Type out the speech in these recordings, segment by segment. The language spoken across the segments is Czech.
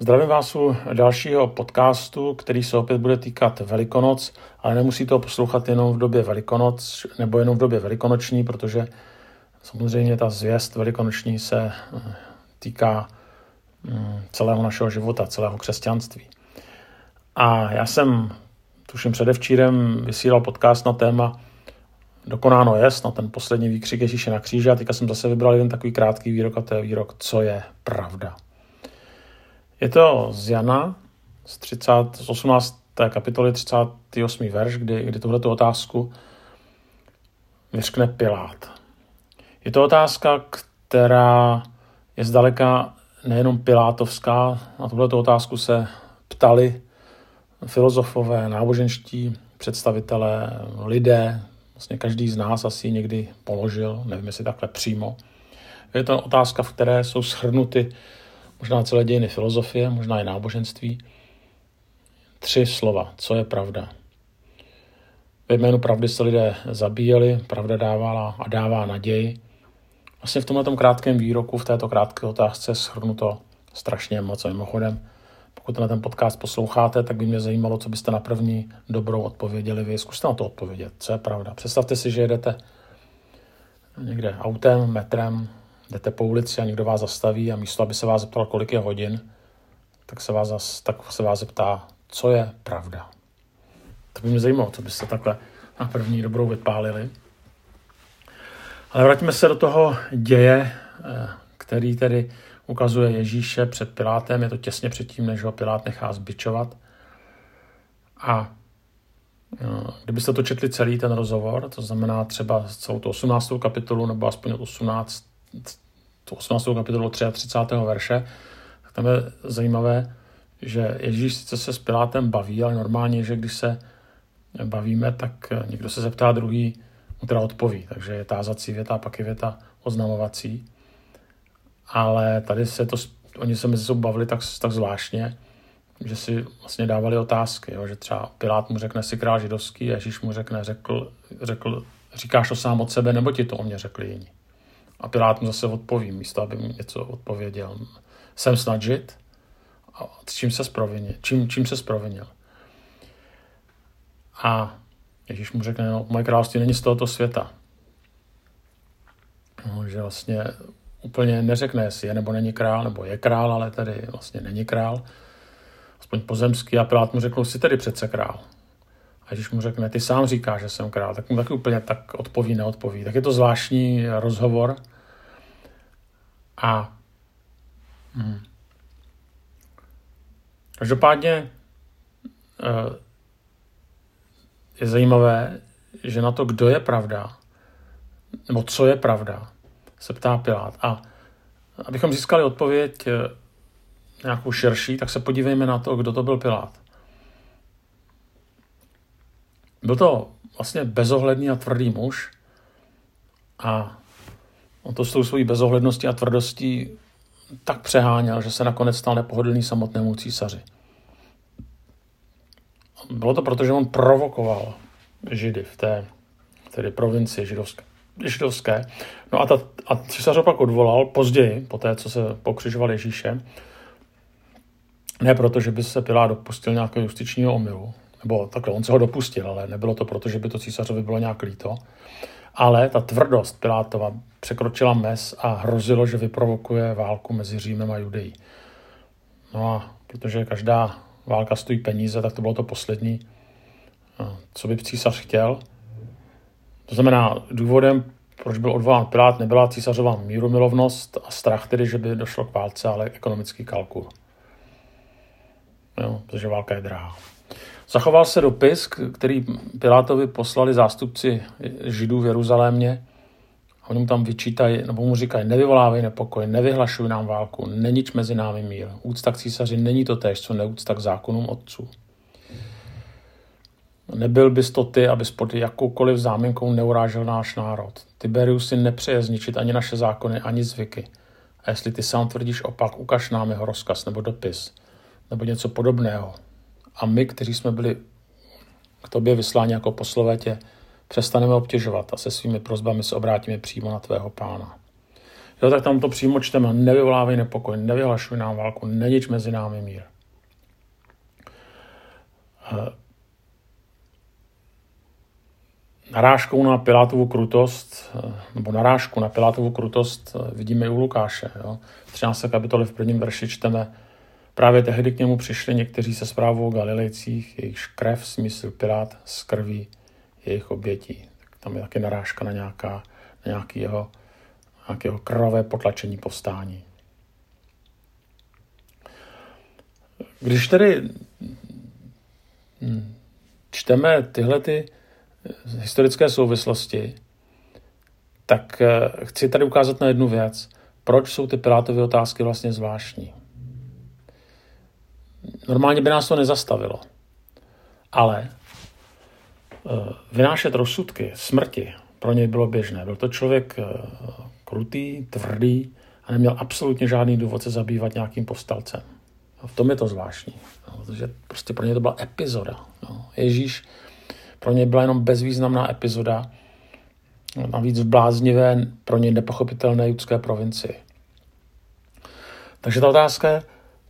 Zdravím vás u dalšího podcastu, který se opět bude týkat Velikonoc, ale nemusí to poslouchat jenom v době Velikonoc nebo jenom v době Velikonoční, protože samozřejmě ta zvěst velikonoční se eh, týká mm, celého našeho života, celého křesťanství. A já jsem, tuším předevčírem, vysílal podcast na téma Dokonáno jest, na ten poslední výkřik Ježíše na kříži a teďka jsem zase vybral jeden takový krátký výrok a to je výrok, co je pravda. Je to z Jana, z, 30, z 18. kapitoly 38. verš, kdy, kdy tuhletu otázku vyřkne Pilát. Je to otázka, která je zdaleka nejenom pilátovská. Na tuhle otázku se ptali filozofové, náboženští představitelé, lidé, vlastně každý z nás asi někdy položil, nevím jestli takhle přímo. Je to otázka, v které jsou shrnuty možná celé dějiny filozofie, možná i náboženství. Tři slova. Co je pravda? Ve jménu pravdy se lidé zabíjeli, pravda dávala a dává naději. Vlastně v tomto krátkém výroku, v této krátké otázce shrnuto strašně moc. A mimochodem, pokud na ten podcast posloucháte, tak by mě zajímalo, co byste na první dobrou odpověděli vy. Zkuste na to odpovědět, co je pravda. Představte si, že jedete někde autem, metrem, jdete po ulici a někdo vás zastaví a místo, aby se vás zeptal, kolik je hodin, tak se vás, tak se vás zeptá, co je pravda. To by mě zajímalo, co byste takhle na první dobrou vypálili. Ale vrátíme se do toho děje, eh, který tedy ukazuje Ježíše před Pilátem. Je to těsně předtím, než ho Pilát nechá zbičovat. A eh, kdybyste to četli celý ten rozhovor, to znamená třeba celou tu 18. kapitolu nebo aspoň od 18 tu 18. kapitolu 33. verše, tak tam je zajímavé, že Ježíš sice se s Pilátem baví, ale normálně, že když se bavíme, tak někdo se zeptá, druhý mu teda odpoví. Takže je tázací věta, pak je věta oznamovací. Ale tady se to, oni se mezi sebou bavili tak, tak zvláštně, že si vlastně dávali otázky, jo? že třeba Pilát mu řekne si král židovský, Ježíš mu řekne, řekl, řekl, říkáš to sám od sebe, nebo ti to o mě řekli jiní. A Pilát mu zase odpoví, místo aby mi něco odpověděl. Jsem snad žid? A čím se sprovinil? Čím, čím se sprovinil? A Ježíš mu řekne, no, moje království není z tohoto světa. No, že vlastně úplně neřekne, jestli je nebo není král, nebo je král, ale tady vlastně není král. Aspoň pozemský. A Pilát mu řekl, jsi tedy přece král. A když mu řekne, ty sám říkáš, že jsem král, tak mu taky úplně tak odpoví, neodpoví. Tak je to zvláštní rozhovor. A hmm. každopádně eh, je zajímavé, že na to, kdo je pravda, nebo co je pravda, se ptá Pilát. A abychom získali odpověď eh, nějakou širší, tak se podívejme na to, kdo to byl Pilát. Byl to vlastně bezohledný a tvrdý muž a on to s tou svojí bezohledností a tvrdostí tak přeháněl, že se nakonec stal nepohodlný samotnému císaři. Bylo to proto, že on provokoval Židy v té tedy provincii židovské. židovské. No a, ta, a císař ho pak odvolal později, po té, co se pokřižoval Ježíše, ne proto, že by se Pilát dopustil nějakého justičního omylu, nebo takhle, on se ho dopustil, ale nebylo to proto, že by to císařovi bylo nějak líto. Ale ta tvrdost Pilátova překročila mes a hrozilo, že vyprovokuje válku mezi Římem a Judeí. No a protože každá válka stojí peníze, tak to bylo to poslední, co by císař chtěl. To znamená, důvodem, proč byl odvolán Pilát, nebyla císařová mírumilovnost a strach tedy, že by došlo k válce, ale ekonomický kalkul. Jo, protože válka je drahá. Zachoval se dopis, který Pilátovi poslali zástupci židů v Jeruzalémě. Oni mu tam vyčítají, nebo mu říkají, nevyvolávej nepokoj, nevyhlašuj nám válku, nenič mezi námi mír. Úcta k císaři není to též, co neúcta k zákonům otců. Nebyl bys to ty, abys pod jakoukoliv záminkou neurážel náš národ. Tiberius si nepřeje zničit ani naše zákony, ani zvyky. A jestli ty sám tvrdíš opak, ukaž nám jeho rozkaz nebo dopis, nebo něco podobného, a my, kteří jsme byli k tobě vysláni jako poslové, tě přestaneme obtěžovat a se svými prozbami se obrátíme přímo na tvého pána. jo, tak tam to přímo čteme, nevyvolávej nepokoj, nevyhlašuj nám válku, nenič mezi námi mír. Eh, narážkou na Pilátovu krutost, eh, nebo narážku na Pilátovu krutost eh, vidíme i u Lukáše. Jo. V 13. kapitole v prvním verši čteme, právě tehdy k němu přišli někteří se zprávou o Galilejcích, jejichž krev smysl Pilát z krví jejich obětí. Tak tam je taky narážka na, nějaká, na nějaký jeho, nějakého krvavé potlačení povstání. Když tedy hm, čteme tyhle ty historické souvislosti, tak eh, chci tady ukázat na jednu věc. Proč jsou ty Pilátovy otázky vlastně zvláštní? Normálně by nás to nezastavilo. Ale eh, vynášet rozsudky smrti pro něj bylo běžné. Byl to člověk eh, krutý, tvrdý a neměl absolutně žádný důvod se zabývat nějakým povstalcem. V tom je to zvláštní, no, protože prostě pro ně to byla epizoda. No. Ježíš pro ně byla jenom bezvýznamná epizoda, navíc v bláznivé, pro ně nepochopitelné judské provincii. Takže ta otázka je,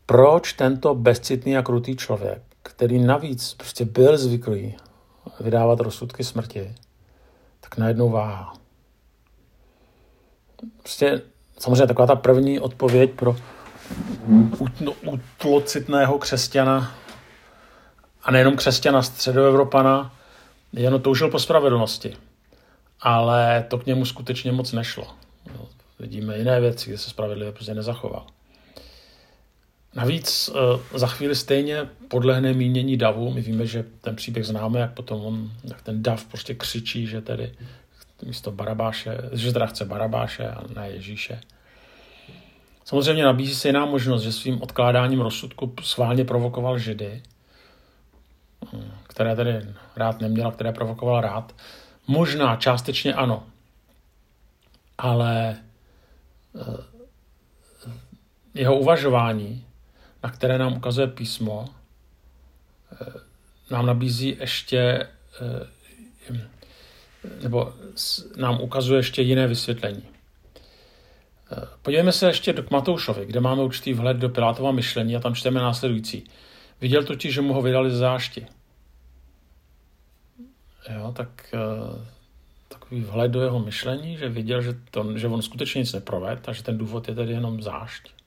proč tento bezcitný a krutý člověk, který navíc prostě byl zvyklý vydávat rozsudky smrti, tak najednou váha. Prostě samozřejmě taková ta první odpověď pro utlocitného křesťana a nejenom křesťana středoevropana jen toužil po spravedlnosti. Ale to k němu skutečně moc nešlo. No, vidíme jiné věci, kde se spravedlivě prostě nezachoval. Navíc e, za chvíli stejně podlehne mínění davu. My víme, že ten příběh známe, jak potom on, jak ten dav prostě křičí, že tedy místo Barabáše, že chce Barabáše a ne Ježíše. Samozřejmě nabízí se jiná možnost, že svým odkládáním rozsudku sválně provokoval Židy, které tedy rád neměl a které provokoval rád. Možná částečně ano, ale eh, jeho uvažování, na které nám ukazuje písmo, eh, nám nabízí ještě, eh, nebo nám ukazuje ještě jiné vysvětlení. Podívejme se ještě do Matoušovi, kde máme určitý vhled do Pilátova myšlení a tam čteme následující. Viděl totiž, že mu ho vydali z zášti. Jo, tak takový vhled do jeho myšlení, že viděl, že, to, že on skutečně nic neproved a že ten důvod je tedy jenom zášť.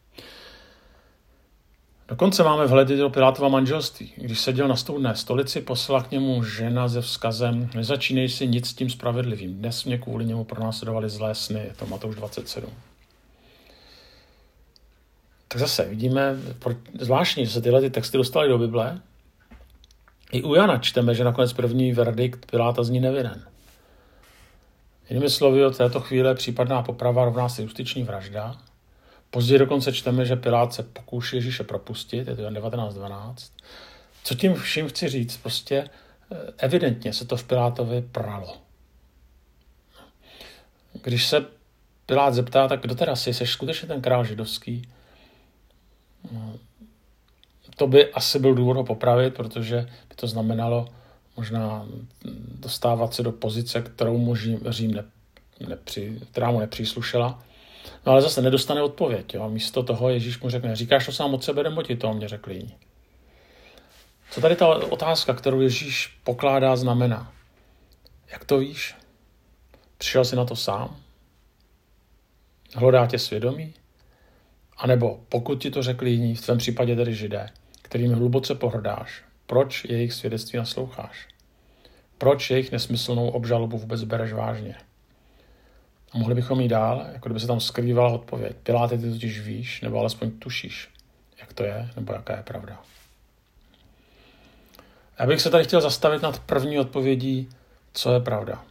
Dokonce máme vhledy do Pilátova manželství. Když seděl na stoudné stolici, poslala k němu žena se vzkazem nezačínej si nic s tím spravedlivým. Dnes mě kvůli němu pronásledovali zlé sny. Je to Matouš 27. Tak zase vidíme, zvláštní, že se tyhle ty texty dostaly do Bible. I u Jana čteme, že nakonec první verdikt Piláta zní nevinen. Jinými slovy, od této chvíle případná poprava rovná se justiční vražda. Později dokonce čteme, že Pilát se pokouší Ježíše propustit, je to 1912. Co tím vším chci říct? Prostě eh, evidentně se to v Pilátovi pralo. Když se Pilát zeptá, tak kdo teda jsi, jsi skutečně ten král židovský? No, to by asi byl důvod ho popravit, protože by to znamenalo možná dostávat se do pozice, kterou mu Řím ne, nepři, která mu nepříslušela. No ale zase nedostane odpověď. Jo? Místo toho Ježíš mu řekne, říkáš to sám od sebe, nebo ti to mě řekli jiní. Co tady ta otázka, kterou Ježíš pokládá, znamená? Jak to víš? Přišel jsi na to sám? Hlodá tě svědomí? A nebo pokud ti to řekli jiní, v tvém případě tedy židé, kterým hluboce pohrdáš, proč jejich svědectví nasloucháš? Proč jejich nesmyslnou obžalobu vůbec bereš vážně? A mohli bychom jít dál, jako kdyby se tam skrývala odpověď. Piláte, ty totiž víš, nebo alespoň tušíš, jak to je, nebo jaká je pravda. Já bych se tady chtěl zastavit nad první odpovědí, co je pravda.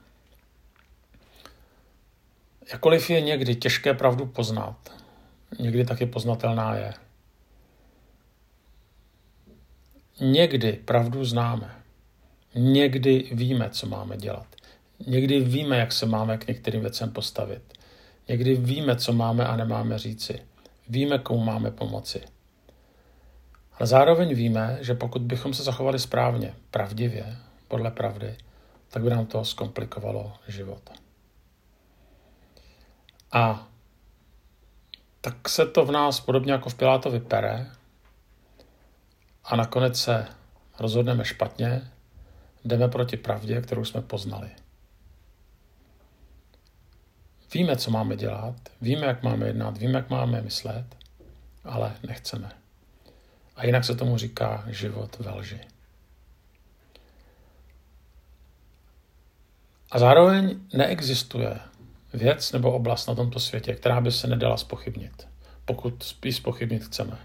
Jakoliv je někdy těžké pravdu poznat, někdy taky poznatelná je. Někdy pravdu známe. Někdy víme, co máme dělat. Někdy víme, jak se máme k některým věcem postavit. Někdy víme, co máme a nemáme říci. Víme, komu máme pomoci. Ale zároveň víme, že pokud bychom se zachovali správně, pravdivě, podle pravdy, tak by nám to zkomplikovalo život. A tak se to v nás podobně jako v Pilátovi pere a nakonec se rozhodneme špatně, jdeme proti pravdě, kterou jsme poznali. Víme, co máme dělat, víme, jak máme jednat, víme, jak máme myslet, ale nechceme. A jinak se tomu říká život ve lži. A zároveň neexistuje věc nebo oblast na tomto světě, která by se nedala spochybnit, pokud ji spochybnit chceme.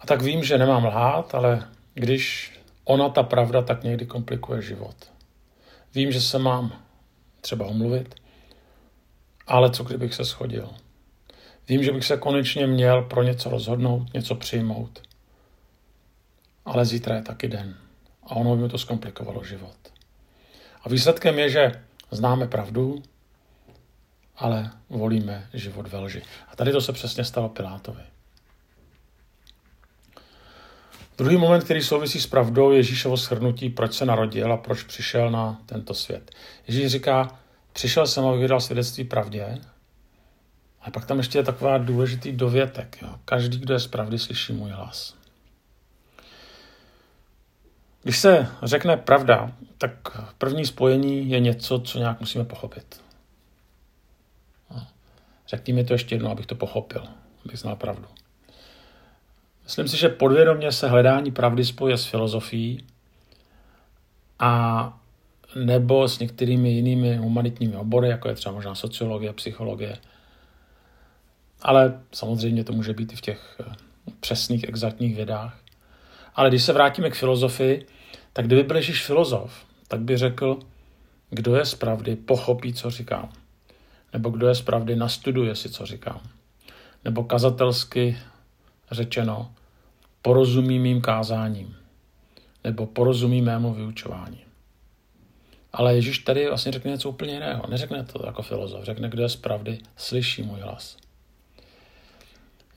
A tak vím, že nemám lhát, ale když ona, ta pravda, tak někdy komplikuje život. Vím, že se mám třeba omluvit, ale co kdybych se schodil? Vím, že bych se konečně měl pro něco rozhodnout, něco přijmout. Ale zítra je taky den. A ono by mi to zkomplikovalo život. A výsledkem je, že známe pravdu, ale volíme život ve lži. A tady to se přesně stalo Pilátovi. Druhý moment, který souvisí s pravdou, je Ježíšovo shrnutí, proč se narodil a proč přišel na tento svět. Ježíš říká, přišel jsem, abych vydal svědectví pravdě, a pak tam ještě je taková důležitý dovětek. Jo. Každý, kdo je z pravdy, slyší můj hlas. Když se řekne pravda, tak první spojení je něco, co nějak musíme pochopit. Řekni mi to ještě jednou, abych to pochopil, abych znal pravdu. Myslím si, že podvědomě se hledání pravdy spoje s filozofií a nebo s některými jinými humanitními obory, jako je třeba možná sociologie, psychologie. Ale samozřejmě to může být i v těch eh, přesných, exaktních vědách. Ale když se vrátíme k filozofii, tak kdyby byl Ježíš filozof, tak by řekl, kdo je z pravdy, pochopí, co říkám. Nebo kdo je z pravdy, nastuduje si, co říkám. Nebo kazatelsky řečeno, porozumí mým kázáním. Nebo porozumí mému vyučování. Ale Ježíš tady vlastně řekne něco úplně jiného. Neřekne to jako filozof, řekne, kdo je z pravdy, slyší můj hlas.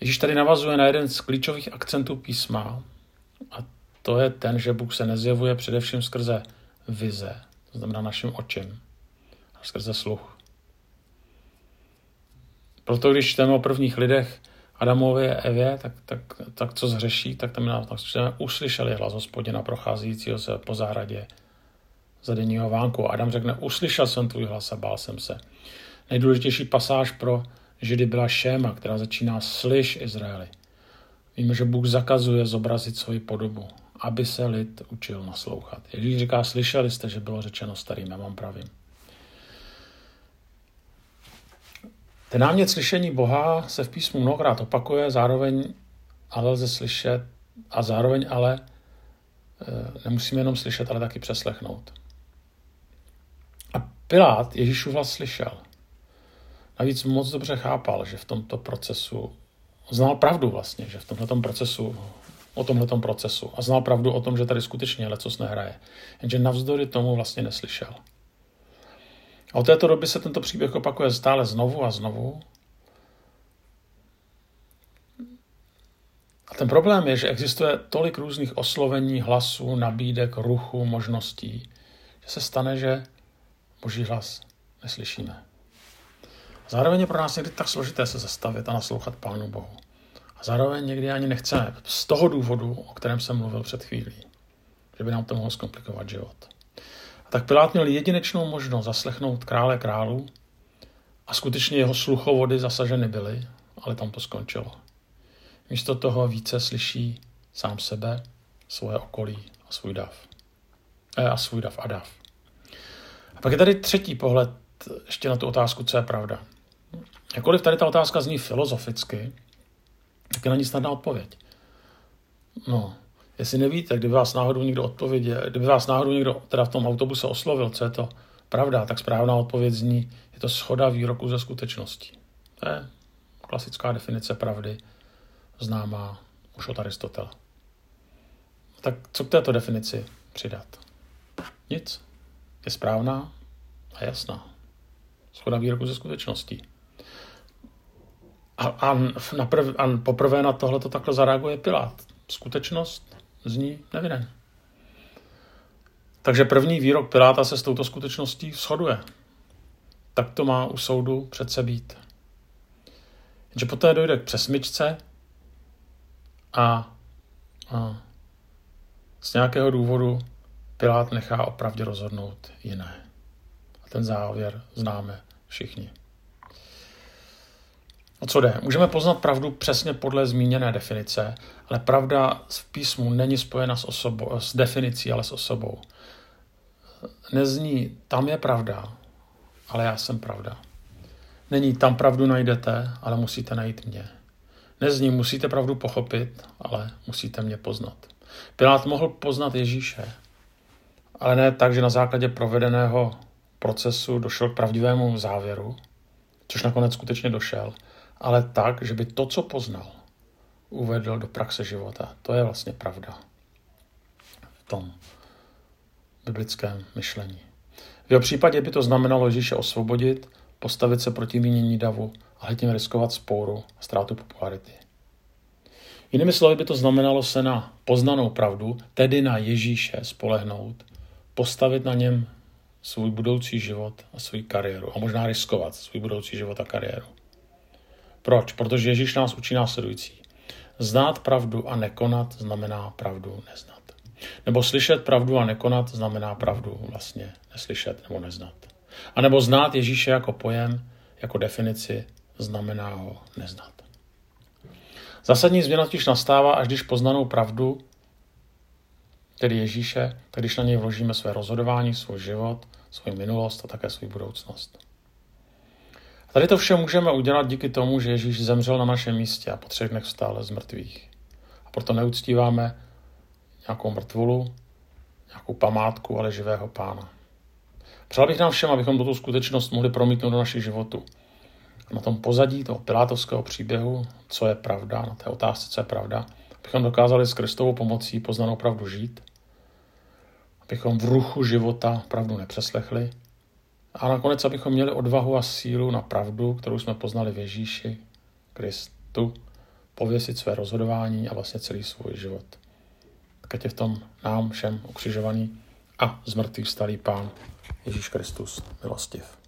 Ježíš tady navazuje na jeden z klíčových akcentů písma a to je ten, že Bůh se nezjevuje především skrze vize, to znamená naším očem, a skrze sluch. Proto když čteme o prvních lidech Adamově Evě, tak, tak, tak co zhřeší, tak tam tak čteme, uslyšeli hlas hospodina procházejícího se po zahradě za denního vánku. Adam řekne, uslyšel jsem tvůj hlas a bál jsem se. Nejdůležitější pasáž pro Židy byla šéma, která začíná slyš Izraeli. Víme, že Bůh zakazuje zobrazit svoji podobu aby se lid učil naslouchat. Ježíš říká, slyšeli jste, že bylo řečeno starým, já vám pravím. Ten námět slyšení Boha se v písmu mnohokrát opakuje, zároveň ale lze slyšet a zároveň ale e, nemusíme jenom slyšet, ale taky přeslechnout. A Pilát Ježíšův hlas slyšel. Navíc moc dobře chápal, že v tomto procesu znal pravdu vlastně, že v tomto procesu o tomhle procesu a znal pravdu o tom, že tady skutečně lecos nehraje. Jenže navzdory tomu vlastně neslyšel. A od této doby se tento příběh opakuje stále znovu a znovu. A ten problém je, že existuje tolik různých oslovení, hlasů, nabídek, ruchu, možností, že se stane, že boží hlas neslyšíme. Zároveň je pro nás někdy tak složité se zastavit a naslouchat Pánu Bohu. A zároveň někdy ani nechceme. Z toho důvodu, o kterém jsem mluvil před chvílí. Že by nám to mohlo zkomplikovat život. Tak Pilát měl jedinečnou možnost zaslechnout krále králu a skutečně jeho sluchovody zasaženy byly, ale tam to skončilo. Místo toho více slyší sám sebe, svoje okolí a svůj dav. E, a svůj dav a dav. A pak je tady třetí pohled ještě na tu otázku, co je pravda. Jakkoliv tady ta otázka zní filozoficky, tak je na ní snadná odpověď. No, jestli nevíte, kdyby vás náhodou někdo odpověděl, kdyby vás náhodou někdo teda v tom autobuse oslovil, co je to pravda, tak správná odpověď zní, je to schoda výroku ze skutečností. To je klasická definice pravdy, známá už od Aristotela. Tak co k této definici přidat? Nic. Je správná a jasná. Schoda výroku ze skutečností. A, a, naprv, a poprvé na tohle to takhle zareaguje Pilát. Skutečnost zní nevinen. Takže první výrok Piláta se s touto skutečností shoduje. Tak to má u soudu přece být. Že poté dojde k přesmičce a, a z nějakého důvodu Pilát nechá opravdu rozhodnout jiné. A ten závěr známe všichni. O co jde? Můžeme poznat pravdu přesně podle zmíněné definice, ale pravda v písmu není spojena s, osobou, s definicí, ale s osobou. Nezní, tam je pravda, ale já jsem pravda. Není, tam pravdu najdete, ale musíte najít mě. Nezní, musíte pravdu pochopit, ale musíte mě poznat. Pilát mohl poznat Ježíše, ale ne tak, že na základě provedeného procesu došel k pravdivému závěru, což nakonec skutečně došel, ale tak, že by to, co poznal, uvedl do praxe života. To je vlastně pravda v tom biblickém myšlení. V jeho případě by to znamenalo Ježíše osvobodit, postavit se proti mínění davu, ale tím riskovat spouru a ztrátu popularity. Jinými slovy by to znamenalo se na poznanou pravdu, tedy na Ježíše spolehnout, postavit na něm svůj budoucí život a svou kariéru a možná riskovat svůj budoucí život a kariéru. Proč? Protože Ježíš nás učí následující. Znát pravdu a nekonat znamená pravdu neznat. Nebo slyšet pravdu a nekonat znamená pravdu vlastně neslyšet nebo neznat. A nebo znát Ježíše jako pojem, jako definici, znamená ho neznat. Zásadní změna totiž nastává, až když poznanou pravdu, tedy Ježíše, tak když na něj vložíme své rozhodování, svůj život, svou minulost a také svou budoucnost. Tady to vše můžeme udělat díky tomu, že Ježíš zemřel na našem místě a po třech dnech vstal z mrtvých. A proto neuctíváme nějakou mrtvolu, nějakou památku, ale živého pána. Přál bych nám všem, abychom tuto skutečnost mohli promítnout do našich životů. A na tom pozadí toho pilátovského příběhu, co je pravda, na té otázce, co je pravda, abychom dokázali s Kristovou pomocí poznanou pravdu žít, abychom v ruchu života pravdu nepřeslechli a nakonec, abychom měli odvahu a sílu na pravdu, kterou jsme poznali v Ježíši, Kristu, pověsit své rozhodování a vlastně celý svůj život. Tak je v tom nám všem ukřižovaný a zmrtvý vstalý Pán Ježíš Kristus milostiv.